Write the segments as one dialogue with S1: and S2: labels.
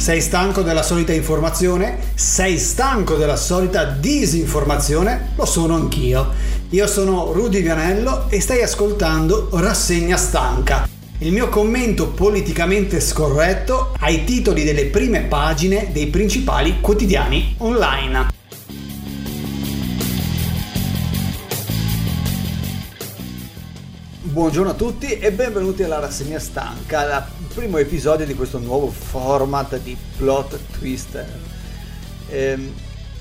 S1: Sei stanco della solita informazione? Sei stanco della solita disinformazione? Lo sono anch'io. Io sono Rudy Vianello e stai ascoltando Rassegna Stanca, il mio commento politicamente scorretto ai titoli delle prime pagine dei principali quotidiani online. Buongiorno a tutti e benvenuti alla rassegna stanca, il primo episodio di questo nuovo format di plot twister. Ehm,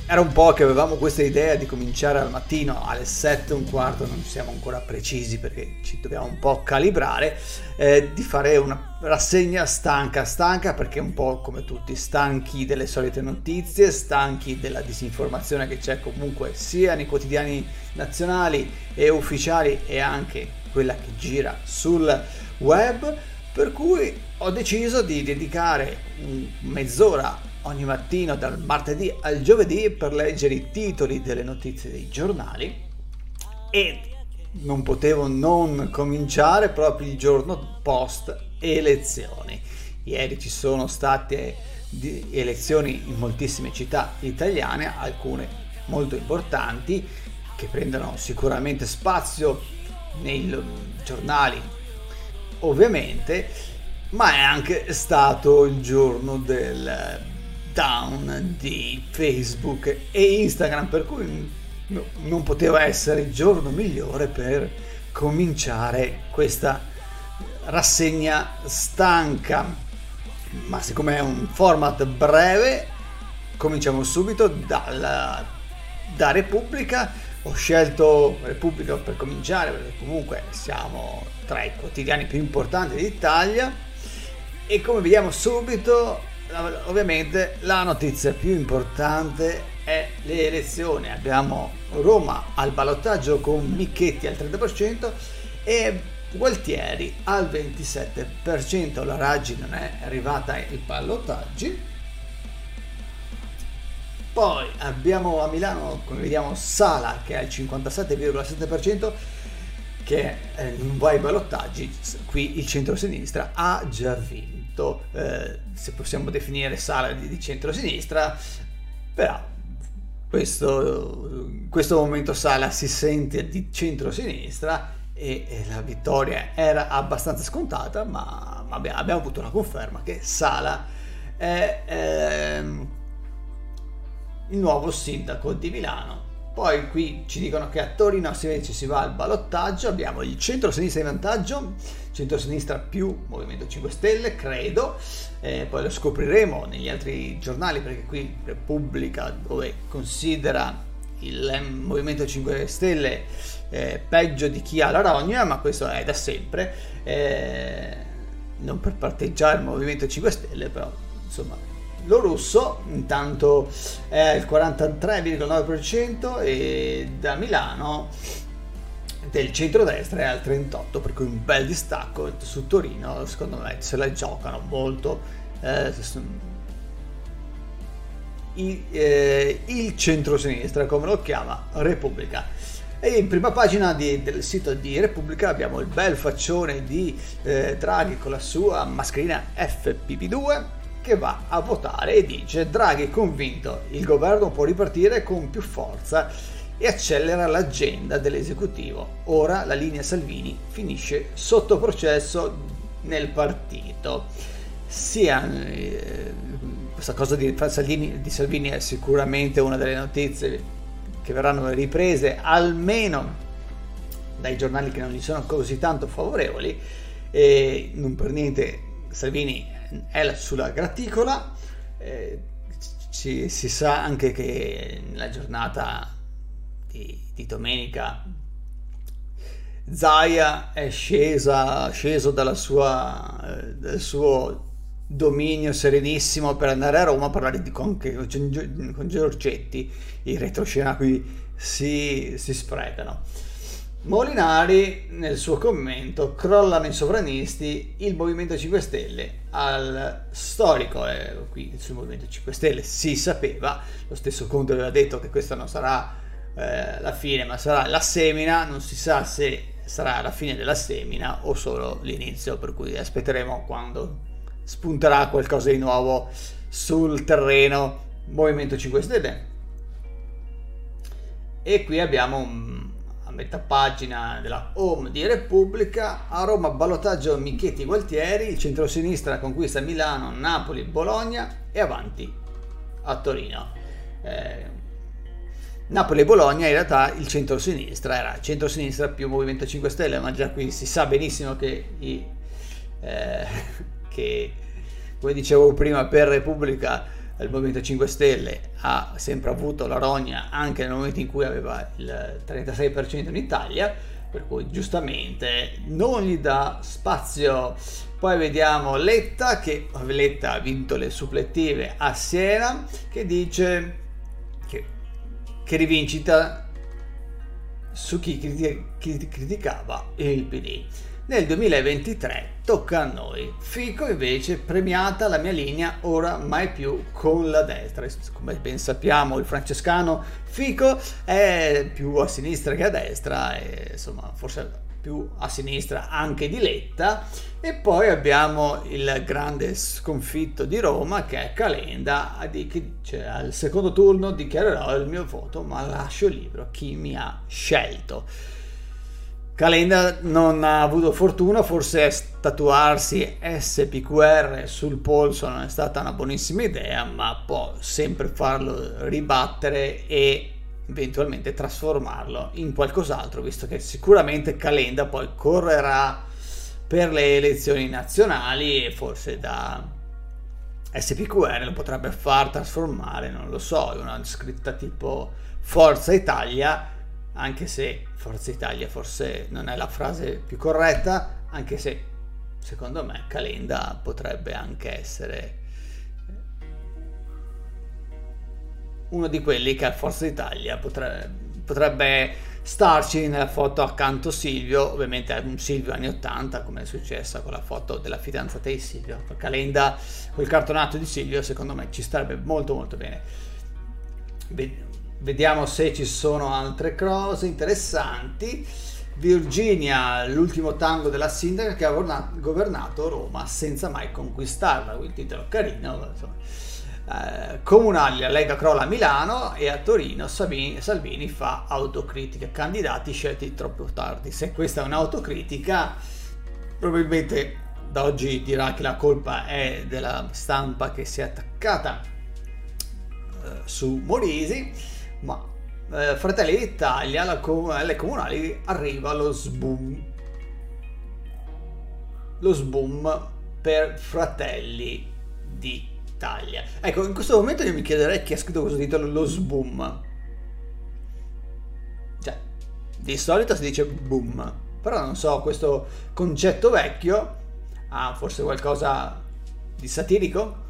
S1: era un po' che avevamo questa idea di cominciare al mattino alle 7 e un quarto, non siamo ancora precisi perché ci dobbiamo un po' calibrare, eh, di fare una rassegna stanca, stanca perché un po' come tutti, stanchi delle solite notizie, stanchi della disinformazione che c'è comunque sia nei quotidiani nazionali e ufficiali e anche quella che gira sul web, per cui ho deciso di dedicare mezz'ora ogni mattino dal martedì al giovedì per leggere i titoli delle notizie dei giornali e non potevo non cominciare proprio il giorno post elezioni. Ieri ci sono state elezioni in moltissime città italiane, alcune molto importanti che prendono sicuramente spazio nei giornali ovviamente, ma è anche stato il giorno del down di Facebook e Instagram, per cui non poteva essere il giorno migliore per cominciare questa rassegna stanca. Ma siccome è un format breve, cominciamo subito dalla, da Repubblica ho scelto Repubblica per cominciare perché comunque siamo tra i quotidiani più importanti d'Italia. E come vediamo subito ovviamente la notizia più importante è le elezioni. Abbiamo Roma al ballottaggio con Michetti al 30% e Gualtieri al 27% la Raggi non è arrivata ai ballottaggi. Poi abbiamo a Milano, come vediamo, Sala che è al 57,7% che eh, non va ai ballottaggi, qui il centro-sinistra ha già vinto, eh, se possiamo definire Sala di, di centro-sinistra, però questo, in questo momento Sala si sente di centro-sinistra e, e la vittoria era abbastanza scontata, ma, ma abbiamo, abbiamo avuto una conferma che Sala è... Eh, il nuovo sindaco di Milano. Poi qui ci dicono che a Torino invece si va al ballottaggio, abbiamo il centro-sinistra in vantaggio, centro-sinistra più Movimento 5 Stelle, credo, eh, poi lo scopriremo negli altri giornali perché qui Repubblica dove considera il Movimento 5 Stelle eh, peggio di chi ha la rogna, ma questo è da sempre, eh, non per parteggiare il Movimento 5 Stelle, però insomma lo russo intanto è al 43,9% e da Milano del centrodestra è al 38% per cui un bel distacco su Torino secondo me se la giocano molto eh, il, eh, il centro-sinistra come lo chiama Repubblica. E in prima pagina di, del sito di Repubblica abbiamo il bel faccione di eh, Draghi con la sua mascherina FPP2 che va a votare e dice Draghi convinto il governo può ripartire con più forza e accelera l'agenda dell'esecutivo. Ora la linea Salvini finisce sotto processo nel partito. Sia eh, questa cosa di Salvini, di Salvini è sicuramente una delle notizie che verranno riprese almeno dai giornali che non gli sono così tanto favorevoli e non per niente Salvini è sulla graticola. Eh, ci, si sa anche che nella giornata di, di domenica Zaia è scesa, sceso sua, eh, dal suo dominio serenissimo per andare a Roma a parlare di, con, con Giorgetti. I retroscena qui si, si sprecano. Molinari nel suo commento crollano i sovranisti il Movimento 5 Stelle al storico eh, qui sul Movimento 5 Stelle si sapeva lo stesso Conte aveva detto che questa non sarà eh, la fine ma sarà la semina non si sa se sarà la fine della semina o solo l'inizio per cui aspetteremo quando spunterà qualcosa di nuovo sul terreno Movimento 5 Stelle. E qui abbiamo a metà pagina della home di Repubblica, a Roma ballottaggio Michetti Gualtieri, centro-sinistra conquista Milano, Napoli, Bologna e avanti a Torino. Eh, Napoli e Bologna in realtà il centro-sinistra era centro-sinistra più Movimento 5 Stelle, ma già qui si sa benissimo che, i, eh, che come dicevo prima, per Repubblica il Movimento 5 Stelle ha sempre avuto la rogna anche nel momento in cui aveva il 36% in Italia, per cui giustamente non gli dà spazio. Poi vediamo Letta che Letta ha vinto le supplettive a Siena che dice che, che rivincita su chi criticava il PD. Nel 2023 tocca a noi. Fico invece premiata la mia linea ora mai più con la destra. Come ben sappiamo il francescano Fico è più a sinistra che a destra e insomma forse più a sinistra anche di Letta e poi abbiamo il grande sconfitto di Roma che è Calenda che cioè, al secondo turno dichiarerò il mio voto ma lascio libero chi mi ha scelto Calenda non ha avuto fortuna, forse tatuarsi SPQR sul polso non è stata una buonissima idea, ma può sempre farlo ribattere e eventualmente trasformarlo in qualcos'altro, visto che sicuramente Calenda poi correrà per le elezioni nazionali e forse da SPQR lo potrebbe far trasformare, non lo so, in una scritta tipo Forza Italia anche se Forza Italia forse non è la frase più corretta, anche se secondo me Calenda potrebbe anche essere uno di quelli che a Forza Italia potrebbe, potrebbe starci nella foto accanto Silvio, ovviamente un Silvio anni 80 come è successa con la foto della fidanzata di Silvio, Calenda, quel cartonato di Silvio secondo me ci starebbe molto molto bene. Vediamo se ci sono altre cose interessanti. Virginia, l'ultimo tango della sindaca che ha governato Roma senza mai conquistarla, il titolo carino. Eh, comunali, la Lega crolla a Milano e a Torino Salvini, Salvini fa autocritica, candidati scelti troppo tardi. Se questa è un'autocritica, probabilmente da oggi dirà che la colpa è della stampa che si è attaccata eh, su Morisi ma eh, Fratelli d'Italia, alla com- alle comunali arriva lo sboom. Lo sboom per Fratelli d'Italia. Ecco, in questo momento io mi chiederei chi ha scritto questo titolo, lo sboom. Cioè, di solito si dice boom, però non so, questo concetto vecchio ha forse qualcosa di satirico?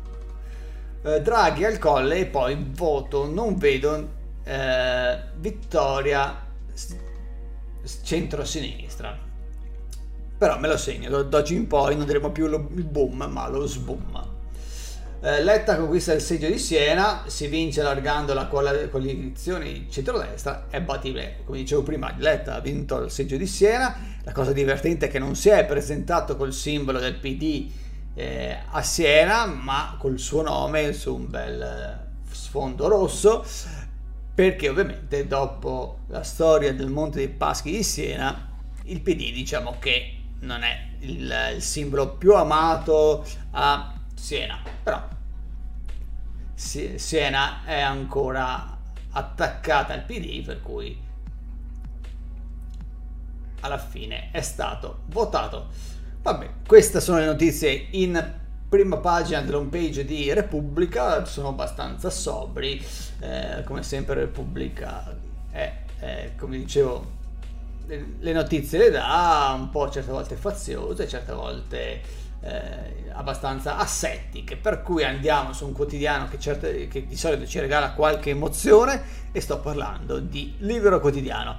S1: Eh, Draghi al colle e poi voto, non vedo eh, vittoria centro-sinistra. Però me lo segno, da oggi in poi non diremo più lo, il boom, ma lo sboom. Eh, Letta conquista il seggio di Siena, si vince allargando la coalizione centrodestra, è battibile. Come dicevo prima, Letta ha vinto il seggio di Siena. La cosa divertente è che non si è presentato col simbolo del PD eh, a Siena, ma col suo nome su un bel sfondo rosso perché ovviamente dopo la storia del Monte dei Paschi di Siena, il PD diciamo che non è il, il simbolo più amato a Siena, però Siena è ancora attaccata al PD, per cui alla fine è stato votato. Vabbè, queste sono le notizie in prima pagina dell'home page di Repubblica sono abbastanza sobri, eh, come sempre Repubblica è, è, come dicevo, le, notizie le dà un po' certe volte faziose, certe volte eh, abbastanza assettiche, per cui andiamo su un quotidiano che, certe, che di solito ci regala qualche emozione e sto parlando di Libero Quotidiano.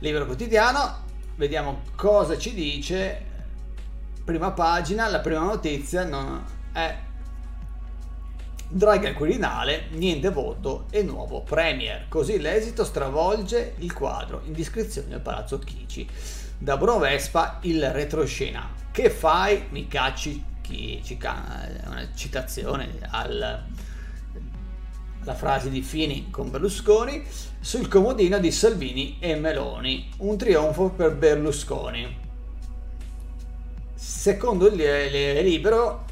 S1: Libero Quotidiano, vediamo cosa ci dice prima pagina, la prima notizia non è Draghi al Quirinale, niente voto e nuovo Premier. Così l'esito stravolge il quadro. Indiscrezioni al Palazzo Chigi. Da Bruno Vespa il retroscena. Che fai? Mi cacci chi ci una citazione al, alla frase di Fini con Berlusconi sul comodino di Salvini e Meloni, un trionfo per Berlusconi. Secondo il Libero,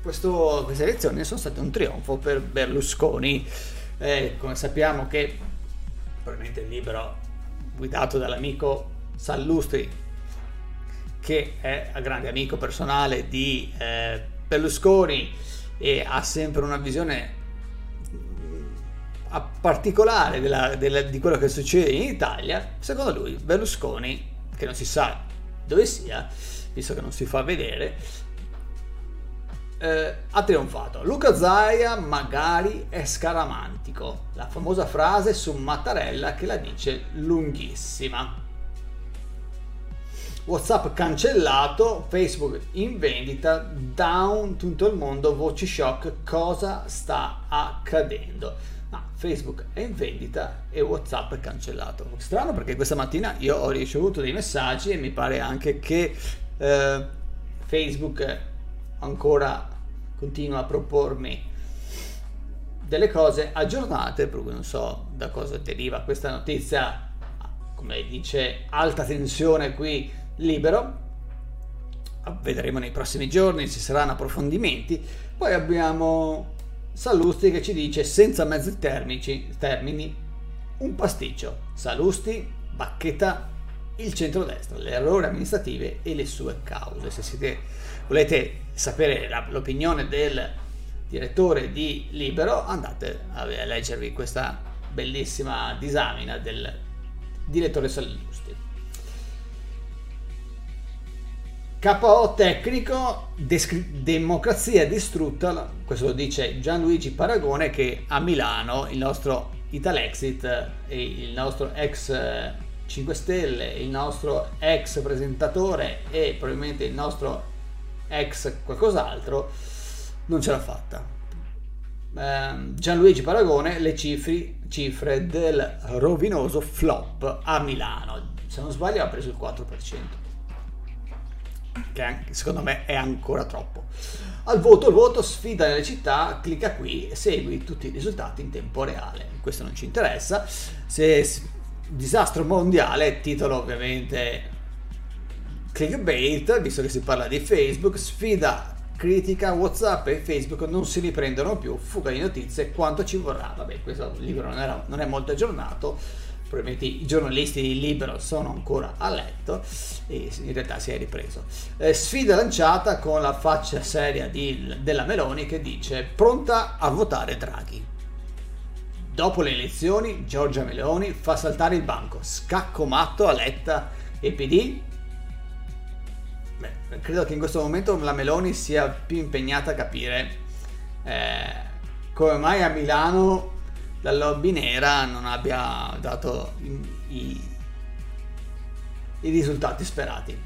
S1: questo, queste elezioni sono state un trionfo per Berlusconi. Eh, come sappiamo che probabilmente il Libero guidato dall'amico Sallustri che è un grande amico personale di eh, Berlusconi e ha sempre una visione mm, particolare della, della, di quello che succede in Italia, secondo lui Berlusconi, che non si sa dove sia, visto che non si fa vedere, eh, ha trionfato. Luca Zaia magari è scaramantico, la famosa frase su Mattarella che la dice lunghissima. WhatsApp cancellato, Facebook in vendita, down tutto il mondo, voci shock, cosa sta accadendo? Ah, Facebook è in vendita e WhatsApp è cancellato. Strano perché questa mattina io ho ricevuto dei messaggi e mi pare anche che eh, Facebook ancora continua a propormi delle cose aggiornate, per cui non so da cosa deriva questa notizia, come dice alta tensione qui libero. Vedremo nei prossimi giorni, ci saranno approfondimenti. Poi abbiamo Sallusti che ci dice senza mezzi termici, termini un pasticcio. Salusti, bacchetta, il centrodestra, le errori amministrative e le sue cause. Se siete, volete sapere la, l'opinione del direttore di Libero, andate a leggervi questa bellissima disamina del direttore Sallusti. KO tecnico, descri- democrazia distrutta, questo lo dice Gianluigi Paragone che a Milano il nostro Italexit e il nostro ex 5 eh, Stelle, il nostro ex presentatore e probabilmente il nostro ex qualcos'altro non ce l'ha fatta. Eh, Gianluigi Paragone le cifre, cifre del rovinoso flop a Milano, se non sbaglio ha preso il 4% che secondo me è ancora troppo. Al voto, il voto sfida nelle città, clicca qui e segui tutti i risultati in tempo reale. Questo non ci interessa. Se disastro mondiale, titolo ovviamente clickbait, visto che si parla di Facebook, sfida critica, Whatsapp e Facebook non si riprendono più, fuga di notizie, quanto ci vorrà? Vabbè, questo libro non, era, non è molto aggiornato, probabilmente i giornalisti di Libero sono ancora a letto e in realtà si è ripreso. Eh, sfida lanciata con la faccia seria di, della Meloni che dice pronta a votare Draghi. Dopo le elezioni Giorgia Meloni fa saltare il banco, scacco matto a Letta e PD. Beh, credo che in questo momento la Meloni sia più impegnata a capire eh, come mai a Milano la lobby nera non abbia dato i, i, i risultati sperati.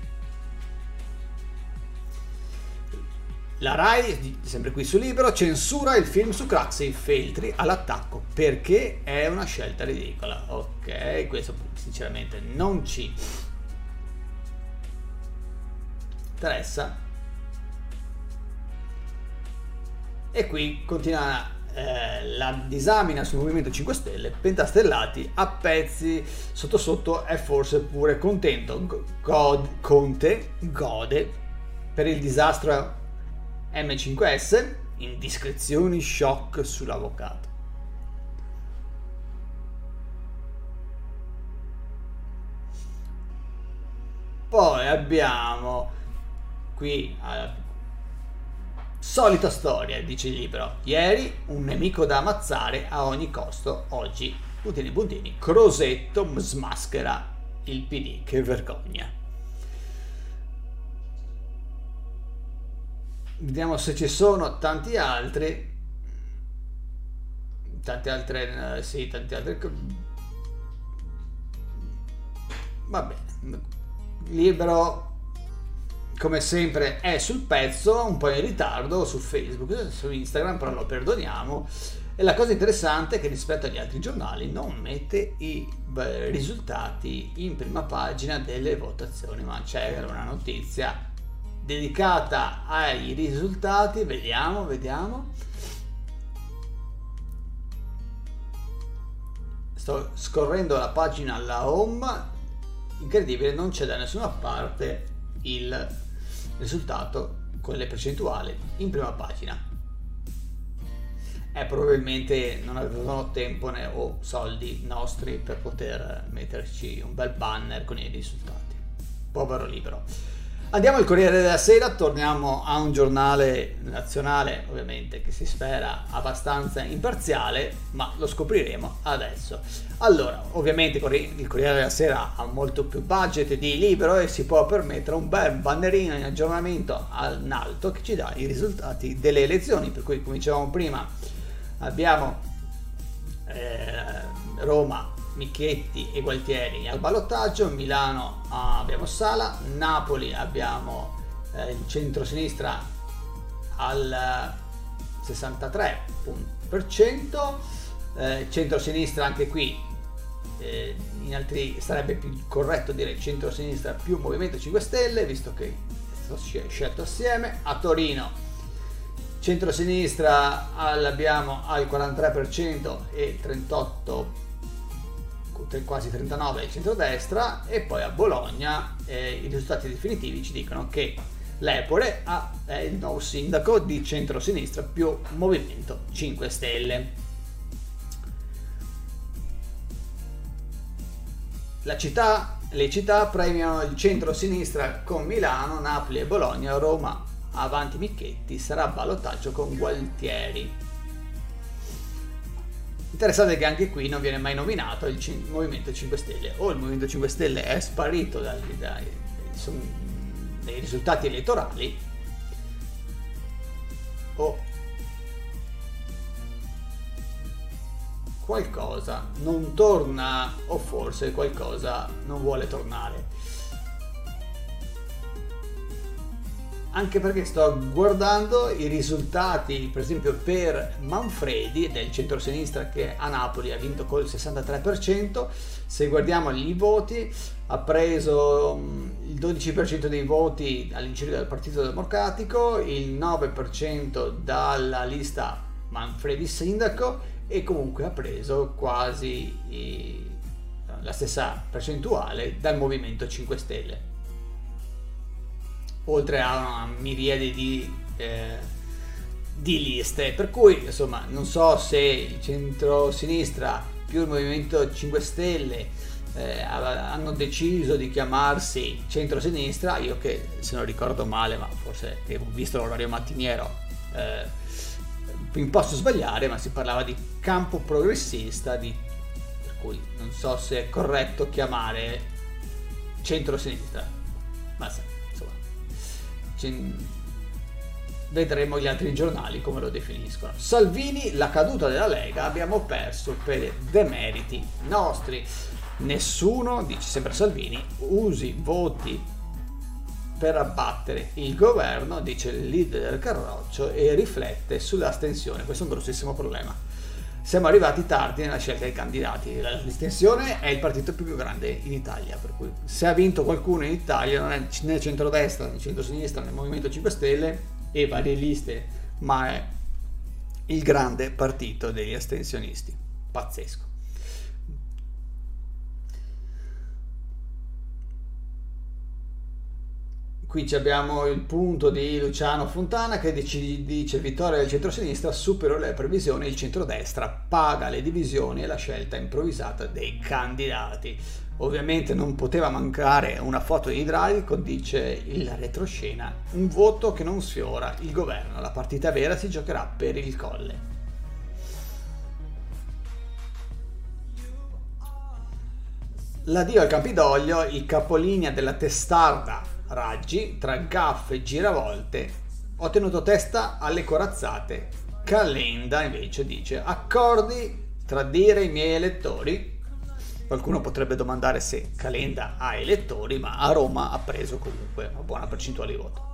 S1: La RAI, sempre qui su Libero, censura il film su Craxi, Feltri all'attacco perché è una scelta ridicola. Ok, questo sinceramente non ci interessa. E qui continua eh, la disamina sul Movimento 5 Stelle, pentastellati a pezzi, sotto sotto è forse pure contento. God, Conte gode per il disastro M5S, indiscrezioni, shock sull'avvocato. Poi abbiamo qui eh, Solita storia, dice il libro. Ieri un nemico da ammazzare a ogni costo, oggi, puntini puntini, Crosetto smaschera il PD. Che vergogna. Vediamo se ci sono tanti altri. Tante altre. Eh, sì, tanti altri. Va bene. Libero come sempre è sul pezzo, un po' in ritardo su Facebook, su Instagram, però lo perdoniamo. E la cosa interessante è che rispetto agli altri giornali non mette i risultati in prima pagina delle votazioni, ma c'è una notizia dedicata ai risultati, vediamo, vediamo. Sto scorrendo la pagina alla home, incredibile, non c'è da nessuna parte il risultato con le percentuali in prima pagina. Eh, probabilmente non avevano tempo né, o soldi nostri per poter metterci un bel banner con i risultati. Povero libro. Andiamo al Corriere della Sera, torniamo a un giornale nazionale, ovviamente, che si spera abbastanza imparziale, ma lo scopriremo adesso. Allora, ovviamente il Corriere della Sera ha molto più budget di libro e si può permettere un bel bannerino in aggiornamento in alto che ci dà i risultati delle elezioni, per cui come dicevamo prima abbiamo eh, Roma Michetti e Gualtieri al ballottaggio, Milano abbiamo Sala, Napoli abbiamo eh, il centro-sinistra al 63%, eh, centro-sinistra anche qui eh, in altri sarebbe più corretto dire centro-sinistra più Movimento 5 Stelle, visto che è stato scelto assieme, a Torino centro-sinistra l'abbiamo al 43% e 38% quasi 39 il centrodestra e poi a Bologna eh, i risultati definitivi ci dicono che l'Epore ha, è il nuovo sindaco di centro-sinistra più Movimento 5 Stelle. Città, le città premiano il centro-sinistra con Milano, Napoli e Bologna, Roma avanti Michetti sarà ballottaggio con Gualtieri. Interessante che anche qui non viene mai nominato il C- Movimento 5 Stelle, o il Movimento 5 Stelle è sparito dai, dai, dai risultati elettorali, o qualcosa non torna, o forse qualcosa non vuole tornare. Anche perché sto guardando i risultati, per esempio per Manfredi del centro-sinistra che a Napoli ha vinto col 63%, se guardiamo i voti ha preso mm, il 12% dei voti all'incirca del Partito Democratico, il 9% dalla lista Manfredi Sindaco e comunque ha preso quasi la stessa percentuale dal Movimento 5 Stelle oltre a una miriade di, eh, di liste. Per cui, insomma, non so se il centro-sinistra più il Movimento 5 Stelle eh, hanno deciso di chiamarsi centro-sinistra, io che se non ricordo male, ma forse avevo visto l'orario mattiniero, eh, mi posso sbagliare, ma si parlava di campo progressista, di, per cui non so se è corretto chiamare centro-sinistra. Sai, vedremo gli altri giornali come lo definiscono. Salvini, la caduta della Lega, abbiamo perso per demeriti nostri. Nessuno, dice sempre Salvini, usi voti per abbattere il governo, dice il leader del Carroccio, e riflette sull'astensione. Questo è un grossissimo problema siamo arrivati tardi nella scelta dei candidati. L'estensione è il partito più grande in Italia, per cui se ha vinto qualcuno in Italia non è né centrodestra, né centrosinistra, né Movimento 5 Stelle e varie liste, ma è il grande partito degli astensionisti. Pazzesco. Qui abbiamo il punto di Luciano Fontana che dice vittoria del centro-sinistra, supera le previsioni, il centro-destra paga le divisioni e la scelta improvvisata dei candidati. Ovviamente non poteva mancare una foto di Idralico, dice il retroscena, un voto che non sfiora il governo, la partita vera si giocherà per il colle. L'addio al Campidoglio, il capolinea della testarda raggi, tra gaffe e giravolte, ho tenuto testa alle corazzate. Calenda invece dice accordi tradire i miei elettori. Qualcuno potrebbe domandare se Calenda ha elettori, ma a Roma ha preso comunque una buona percentuale di voto.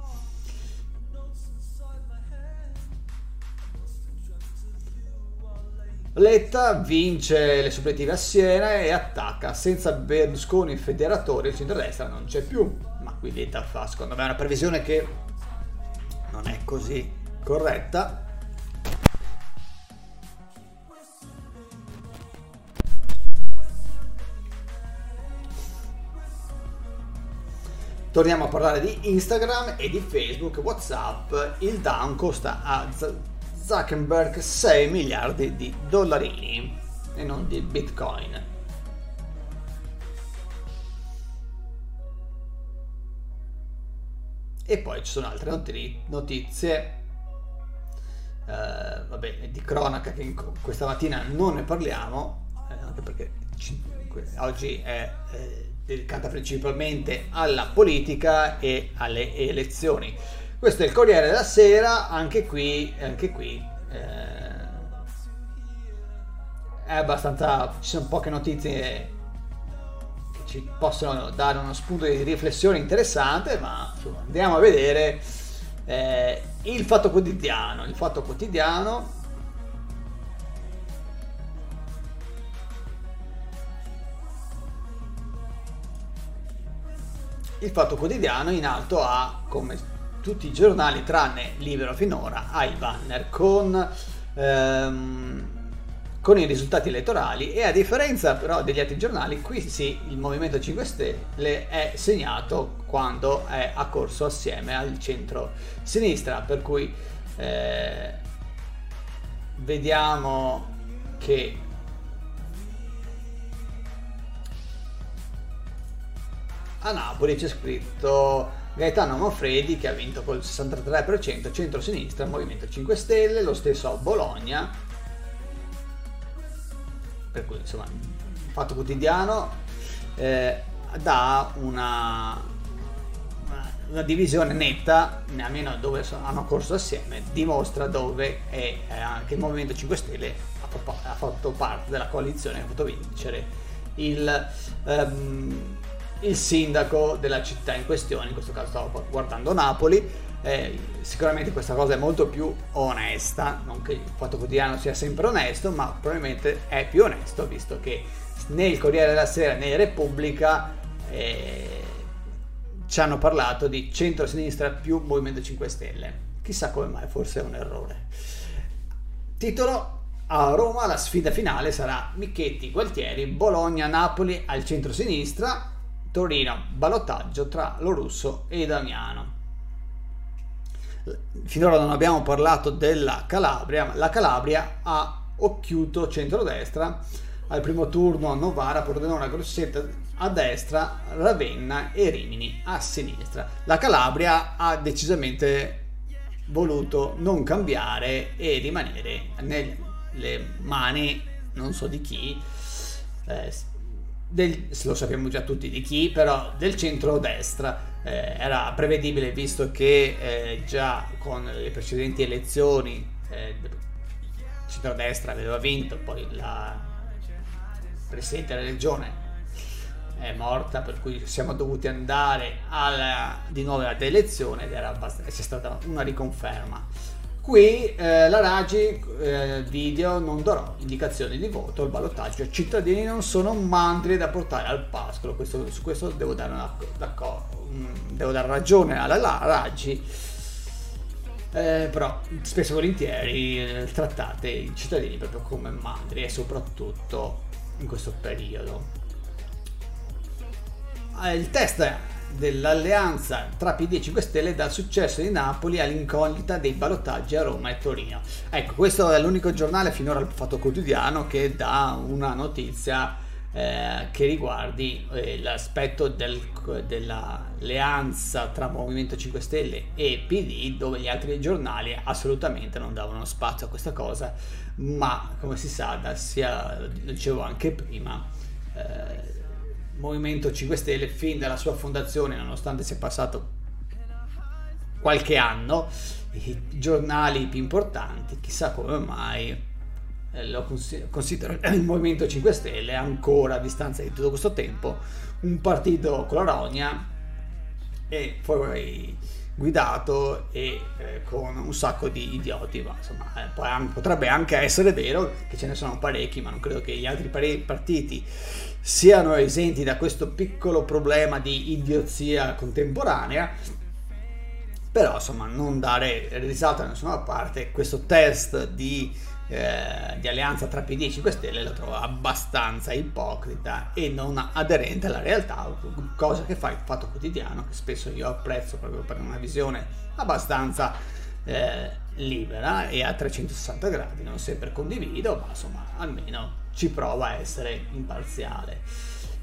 S1: Letta vince le suppletive a Siena e attacca senza Berlusconi federatore il centrodestra non c'è più cui l'ETA fa secondo me una previsione che non è così corretta. Torniamo a parlare di Instagram e di Facebook, Whatsapp. Il down costa a Zuckerberg 6 miliardi di dollarini e non di bitcoin. E poi ci sono altre notizie, eh, vabbè, di cronaca che questa mattina non ne parliamo, eh, anche perché oggi è eh, dedicata principalmente alla politica e alle elezioni. Questo è il Corriere della Sera, anche qui, anche qui eh, è abbastanza, ci sono poche notizie ci possono dare uno spunto di riflessione interessante, ma insomma, andiamo a vedere eh, il fatto quotidiano. Il fatto quotidiano il Fatto Quotidiano in alto ha, come tutti i giornali tranne Libero finora, ha il banner con, ehm, con i risultati elettorali e a differenza però degli altri giornali, qui sì, il Movimento 5 Stelle è segnato quando è accorso assieme al centro-sinistra, per cui eh, vediamo che a Napoli c'è scritto Gaetano Manfredi che ha vinto col 63% centro-sinistra, Movimento 5 Stelle, lo stesso a Bologna. Per cui insomma, fatto quotidiano eh, dà una, una, divisione netta, almeno dove hanno corso assieme, dimostra dove è eh, anche il Movimento 5 Stelle ha, ha fatto parte della coalizione che ha fatto vincere il... Um, il sindaco della città in questione, in questo caso stavo guardando Napoli, eh, sicuramente questa cosa è molto più onesta, non che il Fatto Quotidiano sia sempre onesto, ma probabilmente è più onesto, visto che né il Corriere della Sera né Repubblica eh, ci hanno parlato di centro-sinistra più Movimento 5 Stelle. Chissà come mai, forse è un errore. Titolo a Roma la sfida finale sarà Michetti, Gualtieri, Bologna, Napoli al centro-sinistra Torino, ballottaggio tra Lorusso e Damiano. Finora non abbiamo parlato della Calabria, ma la Calabria ha occhiuto centrodestra al primo turno a Novara, Pordenone, Grosseto a destra, Ravenna e Rimini a sinistra. La Calabria ha decisamente voluto non cambiare e rimanere nelle mani non so di chi, eh, del, lo sappiamo già tutti di chi, però del centro-destra. Eh, era prevedibile visto che eh, già con le precedenti elezioni eh, il centro-destra aveva vinto, poi la Presidente della Regione è morta, per cui siamo dovuti andare alla, di nuovo ad elezione ed era c'è stata una riconferma Qui eh, la Raggi eh, video non darò indicazioni di voto al ballottaggio. I cittadini non sono mandri da portare al pascolo. Questo, su questo devo dare, una, devo dare ragione alla, alla Raggi. Eh, però spesso e volentieri eh, trattate i cittadini proprio come mandri e soprattutto in questo periodo. Eh, il test dell'alleanza tra PD e 5 Stelle dal successo di Napoli all'incognita dei ballottaggi a Roma e Torino. Ecco, questo è l'unico giornale finora al Fatto Quotidiano che dà una notizia eh, che riguardi eh, l'aspetto del, dell'alleanza tra Movimento 5 Stelle e PD, dove gli altri giornali assolutamente non davano spazio a questa cosa, ma come si sa, da sia, lo dicevo anche prima, eh, Movimento 5 Stelle fin dalla sua fondazione, nonostante sia passato qualche anno, i giornali più importanti, chissà come mai, eh, lo considerano il Movimento 5 Stelle ancora a distanza di tutto questo tempo un partito con la rogna e poi guidato e eh, con un sacco di idioti, ma insomma eh, potrebbe anche essere vero che ce ne sono parecchi, ma non credo che gli altri partiti siano esenti da questo piccolo problema di idiozia contemporanea. Però insomma non dare risata da nessuna parte, questo test di eh, di alleanza tra PD e 5 Stelle lo trovo abbastanza ipocrita e non aderente alla realtà, cosa che fa il Fatto Quotidiano, che spesso io apprezzo proprio per una visione abbastanza eh, libera e a 360 gradi, non sempre condivido, ma insomma almeno ci prova a essere imparziale.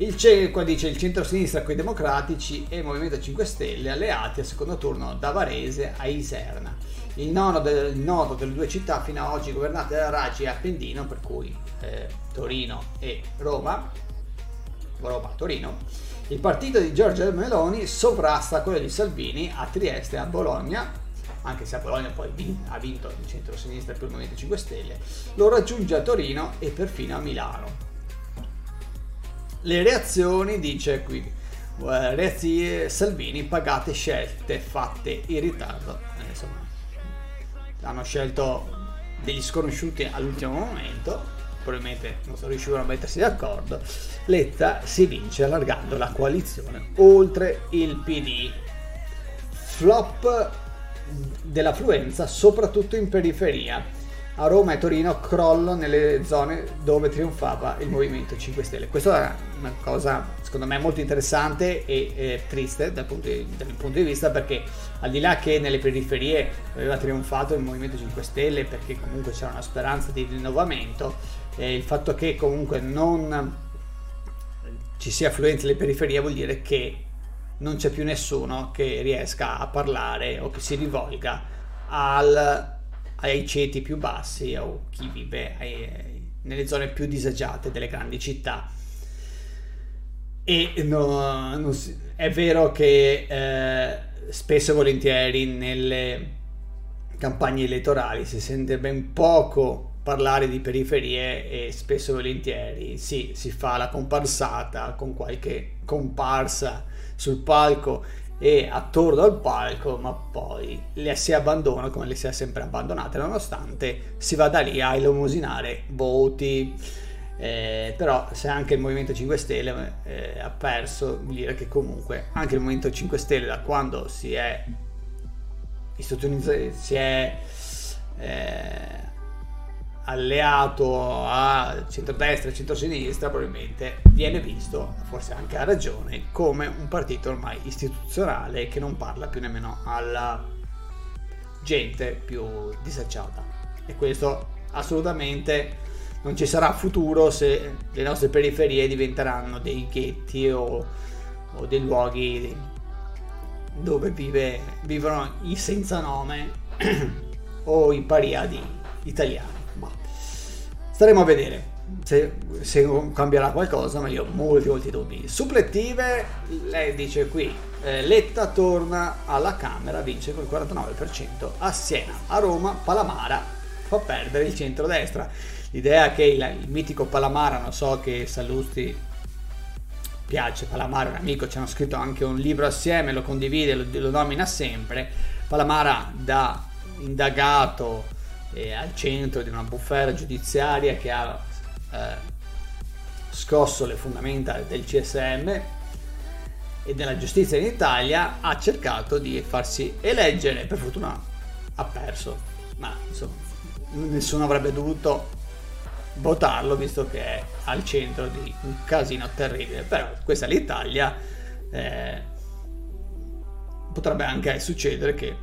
S1: Il qua dice il centro-sinistra con i democratici e il Movimento 5 Stelle alleati al secondo turno da Varese a Iserna. Il nodo, del, il nodo delle due città fino ad oggi governate da Raggi e Appendino, per cui eh, Torino e Roma, Roma-Torino, il partito di Giorgia Meloni sovrasta quello di Salvini a Trieste e a Bologna, anche se a Bologna poi ha vinto il centro-sinistra più il Movimento 5 Stelle, lo raggiunge a Torino e perfino a Milano. Le reazioni, dice qui, eh, reazioni Salvini pagate scelte fatte in ritardo. Eh, insomma, hanno scelto degli sconosciuti all'ultimo momento probabilmente non sono riusciti a mettersi d'accordo. Letta si vince allargando la coalizione oltre il PD flop dell'affluenza soprattutto in periferia a Roma e Torino crollo nelle zone dove trionfava il Movimento 5 Stelle. Questa è una cosa secondo me molto interessante e eh, triste dal punto, di, dal punto, di, vista perché al di là che nelle periferie aveva trionfato il Movimento 5 Stelle perché comunque c'era una speranza di rinnovamento, eh, il fatto che comunque non ci sia affluenza nelle periferie vuol dire che non c'è più nessuno che riesca a parlare o che si rivolga al ai ceti più bassi o chi vive ai, nelle zone più disagiate delle grandi città. E no, si, è vero che eh, spesso e volentieri nelle campagne elettorali si sente ben poco parlare di periferie e spesso e volentieri sì, si fa la comparsata con qualche comparsa sul palco e attorno al palco, ma poi le si abbandona come le si è sempre abbandonate, nonostante si vada lì a elemosinare voti. Eh, però se anche il Movimento 5 Stelle eh, ha perso, vuol dire che comunque anche il Movimento 5 Stelle da quando si è, si è eh, alleato a centrodestra e centrosinistra probabilmente viene visto, forse anche a ragione, come un partito ormai istituzionale che non parla più nemmeno alla gente più disagiata. E questo assolutamente non ci sarà futuro se le nostre periferie diventeranno dei ghetti o, o dei luoghi dove vive, vivono i senza nome o i pariadi italiani. Staremo a vedere se, se, cambierà qualcosa, ma io ho molti, molti dubbi. Supplettive, lei dice qui, eh, Letta torna alla Camera, vince col 49%, a Siena, a Roma, Palamara fa perdere il centrodestra. L'idea che il, il mitico Palamara, non so che Sallusti piace, Palamara è un amico, ci hanno scritto anche un libro assieme, lo condivide, lo, lo nomina sempre. Palamara da indagato eh, al centro di una bufera giudiziaria che ha eh, scosso le fondamenta del CSM e della giustizia in Italia, ha cercato di farsi eleggere, per fortuna ha perso, ma insomma nessuno avrebbe dovuto votarlo visto che è al centro di un casino terribile, però questa è l'Italia, eh, potrebbe anche succedere che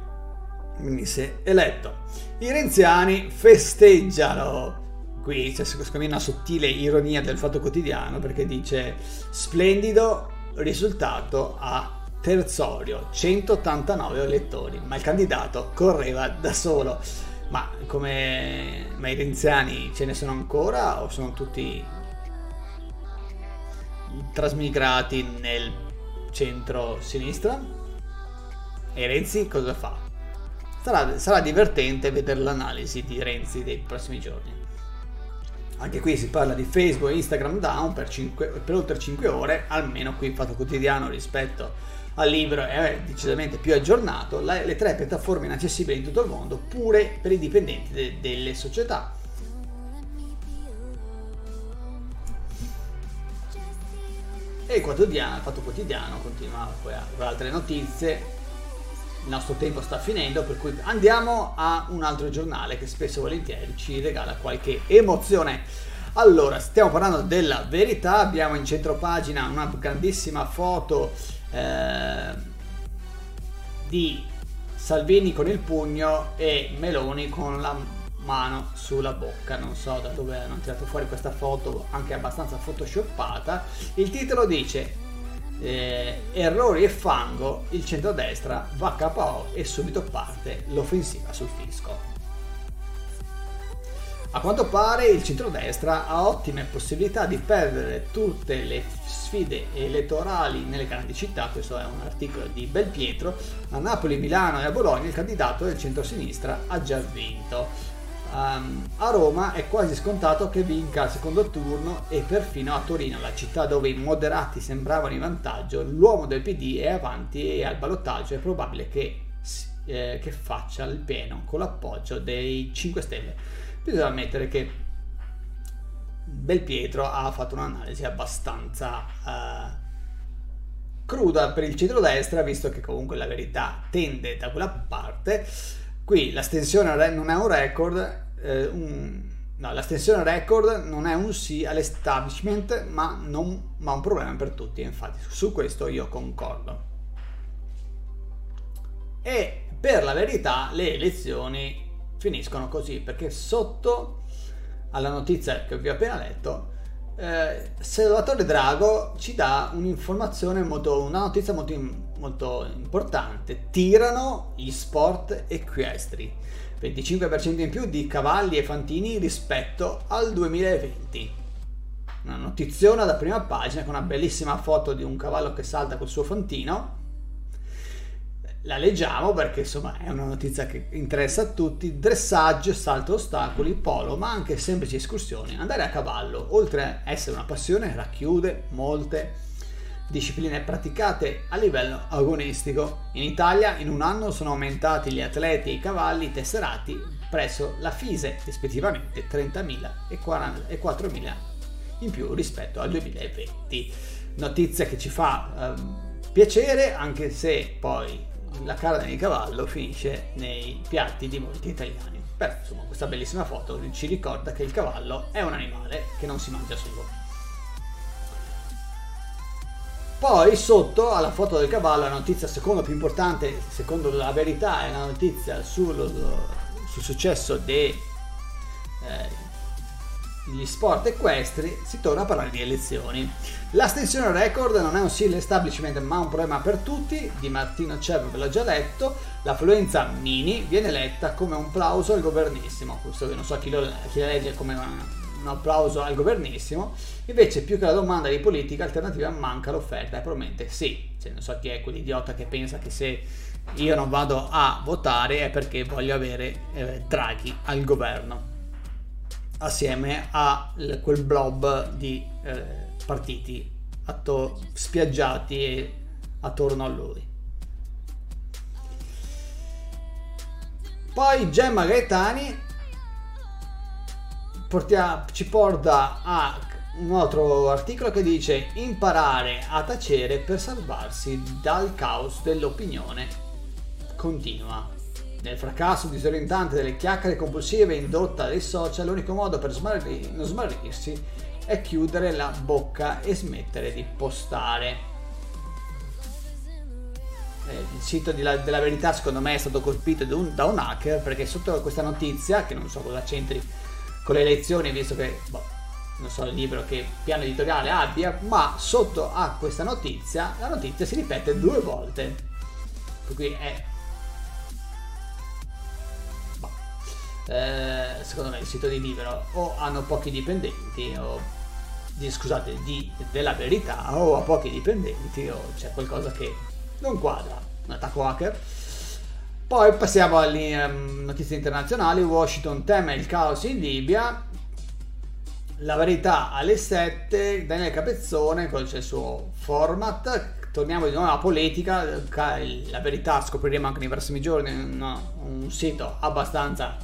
S1: venisse eletto. I renziani festeggiano. Qui c'è secondo me una sottile ironia del fatto quotidiano perché dice splendido risultato a Terzorio, 189 elettori, ma il candidato correva da solo. Ma come ma i renziani ce ne sono ancora o sono tutti trasmigrati nel centro-sinistra? E Renzi cosa fa? Sarà, sarà divertente vedere l'analisi di Renzi dei prossimi giorni. Anche qui si parla di Facebook e Instagram down per, 5, per oltre 5 ore, almeno qui in Fatto Quotidiano rispetto al libro è decisamente più aggiornato, le tre piattaforme inaccessibili in tutto il mondo, pure per i dipendenti de- delle società. E il il fatto quotidiano continua poi a altre notizie. Il nostro tempo sta finendo, per cui andiamo a un altro giornale che spesso e volentieri ci regala qualche emozione. Allora, stiamo parlando della verità, abbiamo in centro pagina una grandissima foto eh, di Salvini con il pugno e Meloni con la mano sulla bocca. Non so da dove hanno tirato fuori questa foto, anche abbastanza photoshoppata. Il titolo dice eh, errori e fango, il centrodestra va KO e subito parte l'offensiva sul fisco. A quanto pare il centrodestra ha ottime possibilità di perdere tutte le sfide elettorali nelle grandi città, questo è un articolo di Belpietro, a Napoli, Milano e a Bologna il candidato del centro-sinistra ha già vinto. Um, a Roma è quasi scontato che vinca il secondo turno e perfino a Torino, la città dove i moderati sembravano in vantaggio, l'uomo del PD è avanti e al ballottaggio è probabile che, eh, che faccia il pieno con l'appoggio dei 5 Stelle. Bisogna ammettere che Belpietro ha fatto un'analisi abbastanza uh, cruda per il centrodestra, visto che comunque la verità tende da quella parte Qui l'astensione non è un record, eh, un, no, l'astensione record non è un sì all'establishment, ma, non, ma un problema per tutti. Infatti, su questo io concordo. E per la verità, le elezioni finiscono così perché sotto alla notizia che vi ho appena letto eh, Salvatore Drago ci dà un'informazione molto, una notizia molto, molto importante. Tirano gli sport equestri. 25% in più di cavalli e fantini rispetto al 2020. Una notiziona da prima pagina con una bellissima foto di un cavallo che salta col suo fantino la leggiamo perché insomma è una notizia che interessa a tutti, dressaggio, salto ostacoli, polo, ma anche semplici escursioni. Andare a cavallo, oltre a essere una passione, racchiude molte discipline praticate a livello agonistico. In Italia in un anno sono aumentati gli atleti e i cavalli tesserati presso la FISE, rispettivamente 30.000 e 4.000 in più rispetto al 2020. Notizia che ci fa eh, piacere anche se poi la carne di cavallo finisce nei piatti di molti italiani. Però insomma questa bellissima foto ci ricorda che il cavallo è un animale che non si mangia solo. Poi sotto alla foto del cavallo la notizia secondo più importante, secondo la verità, è la notizia sul, sul successo dei eh, gli sport equestri, si torna a parlare di elezioni. L'astensione record non è un sì l'establishment ma un problema per tutti, di Martino Cervo ve l'ho già letto, l'affluenza mini viene letta come un plauso al governissimo, questo non so chi, lo, chi la legge come un, un applauso al governissimo, invece più che la domanda di politica alternativa manca l'offerta e probabilmente sì, cioè, non so chi è quell'idiota che pensa che se io non vado a votare è perché voglio avere eh, Draghi al governo assieme a quel blob di eh, partiti atto- spiaggiati attorno a lui. Poi Gemma Gaetani portia, ci porta a un altro articolo che dice imparare a tacere per salvarsi dal caos dell'opinione continua. Nel fracasso disorientante delle chiacchiere compulsive indotta dai social, l'unico modo per smarri- non smarrirsi è chiudere la bocca e smettere di postare. Eh, il sito la, della verità secondo me è stato colpito da un, da un, hacker perché sotto questa notizia, che non so cosa c'entri con le elezioni, visto che boh, non so il libro che piano editoriale abbia, ma sotto a questa notizia la notizia si ripete due volte. Per cui è eh, secondo me il sito di Libero o hanno pochi dipendenti o di, scusate, di, della verità o ha pochi dipendenti o c'è qualcosa che non quadra, un attacco hacker. Poi passiamo alle um, notizie internazionali, Washington teme il caos in Libia, la verità alle 7, Daniele Capezzone con il suo format. Torniamo di nuovo alla politica, la verità scopriremo anche nei prossimi giorni. Un, un sito abbastanza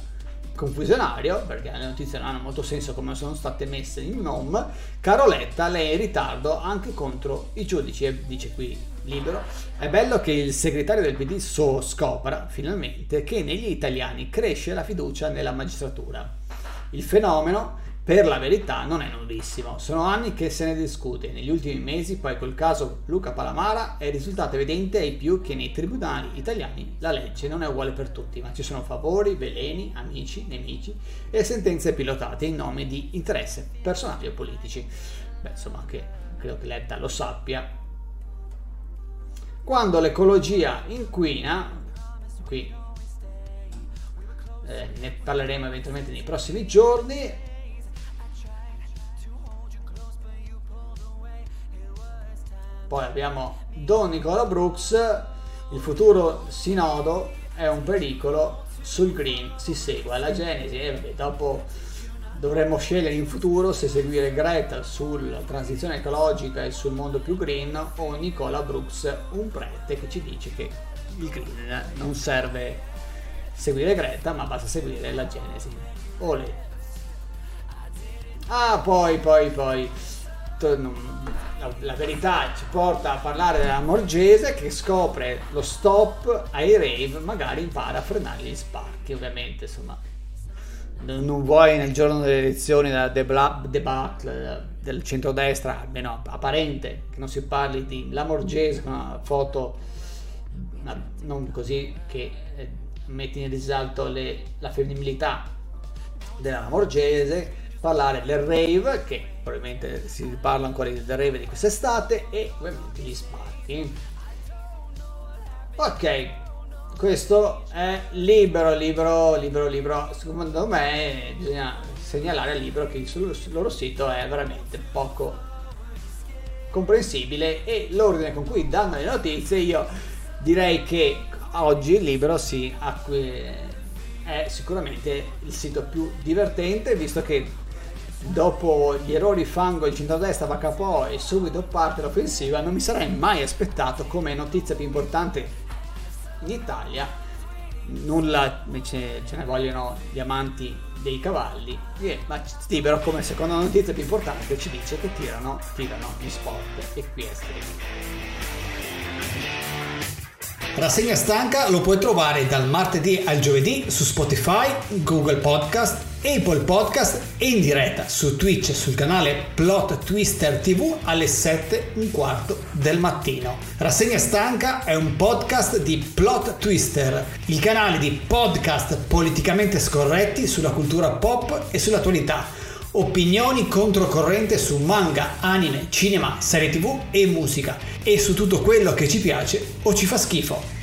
S1: confusionario perché le notizie non hanno molto senso come sono state messe in NOM Caroletta lei è in ritardo anche contro i giudici e dice qui libero è bello che il segretario del PD so scopra finalmente che negli italiani cresce la fiducia nella magistratura. Il fenomeno per la verità non è nuovissimo, sono anni che se ne discute. Negli ultimi mesi, poi col caso Luca Palamara, è risultato evidente ai più che nei tribunali italiani la legge non è uguale per tutti, ma ci sono favori, veleni, amici, nemici e sentenze pilotate in nome di interesse personali o politici. Beh, insomma, che credo che Letta lo sappia. Quando l'ecologia inquina, qui eh, ne parleremo eventualmente nei prossimi giorni, Poi abbiamo Don Nicola Brooks, il futuro sinodo è un pericolo, sul green si segue la genesi e vabbè, dopo dovremmo scegliere in futuro se seguire Greta sulla transizione ecologica e sul mondo più green o Nicola Brooks, un prete che ci dice che il green non serve seguire Greta ma basta seguire la genesi. Olè. Ah, poi, poi, poi la, verità ci porta a parlare della Morgese che scopre lo stop ai rave, magari impara a frenare gli sparchi, ovviamente, insomma. Non vuoi nel giorno delle elezioni la debacle del centrodestra, almeno apparente, che non si parli di La Morgese una foto non così che eh, metti in risalto le, la femminilità della Lamorgese parlare del rave, che probabilmente si parla ancora del rave di quest'estate, e ovviamente gli sparchi. Ok, questo è libero, libero, libero, libero. Secondo me bisogna segnalare al libro che sul loro sito è veramente poco comprensibile e l'ordine con cui danno le notizie io direi che oggi il libro si acqu- è sicuramente il sito più divertente visto che dopo gli errori fango il centrodestra va capo e subito parte l'offensiva, non mi sarei mai aspettato come notizia più importante in Italia, nulla ce, ce ne vogliono gli amanti dei cavalli, e, ma libero come seconda notizia più importante ci dice che tirano, tirano gli sport equestri.
S2: Rassegna stanca lo puoi trovare dal martedì al giovedì su Spotify, Google Podcast, Apple Podcast e in diretta su Twitch sul canale Plot Twister TV alle 7 un quarto del mattino. Rassegna stanca è un podcast di Plot Twister, il canale di podcast politicamente scorretti sulla cultura pop e sull'attualità. Opinioni controcorrente su manga, anime, cinema, serie tv e musica e su tutto quello che ci piace o ci fa schifo.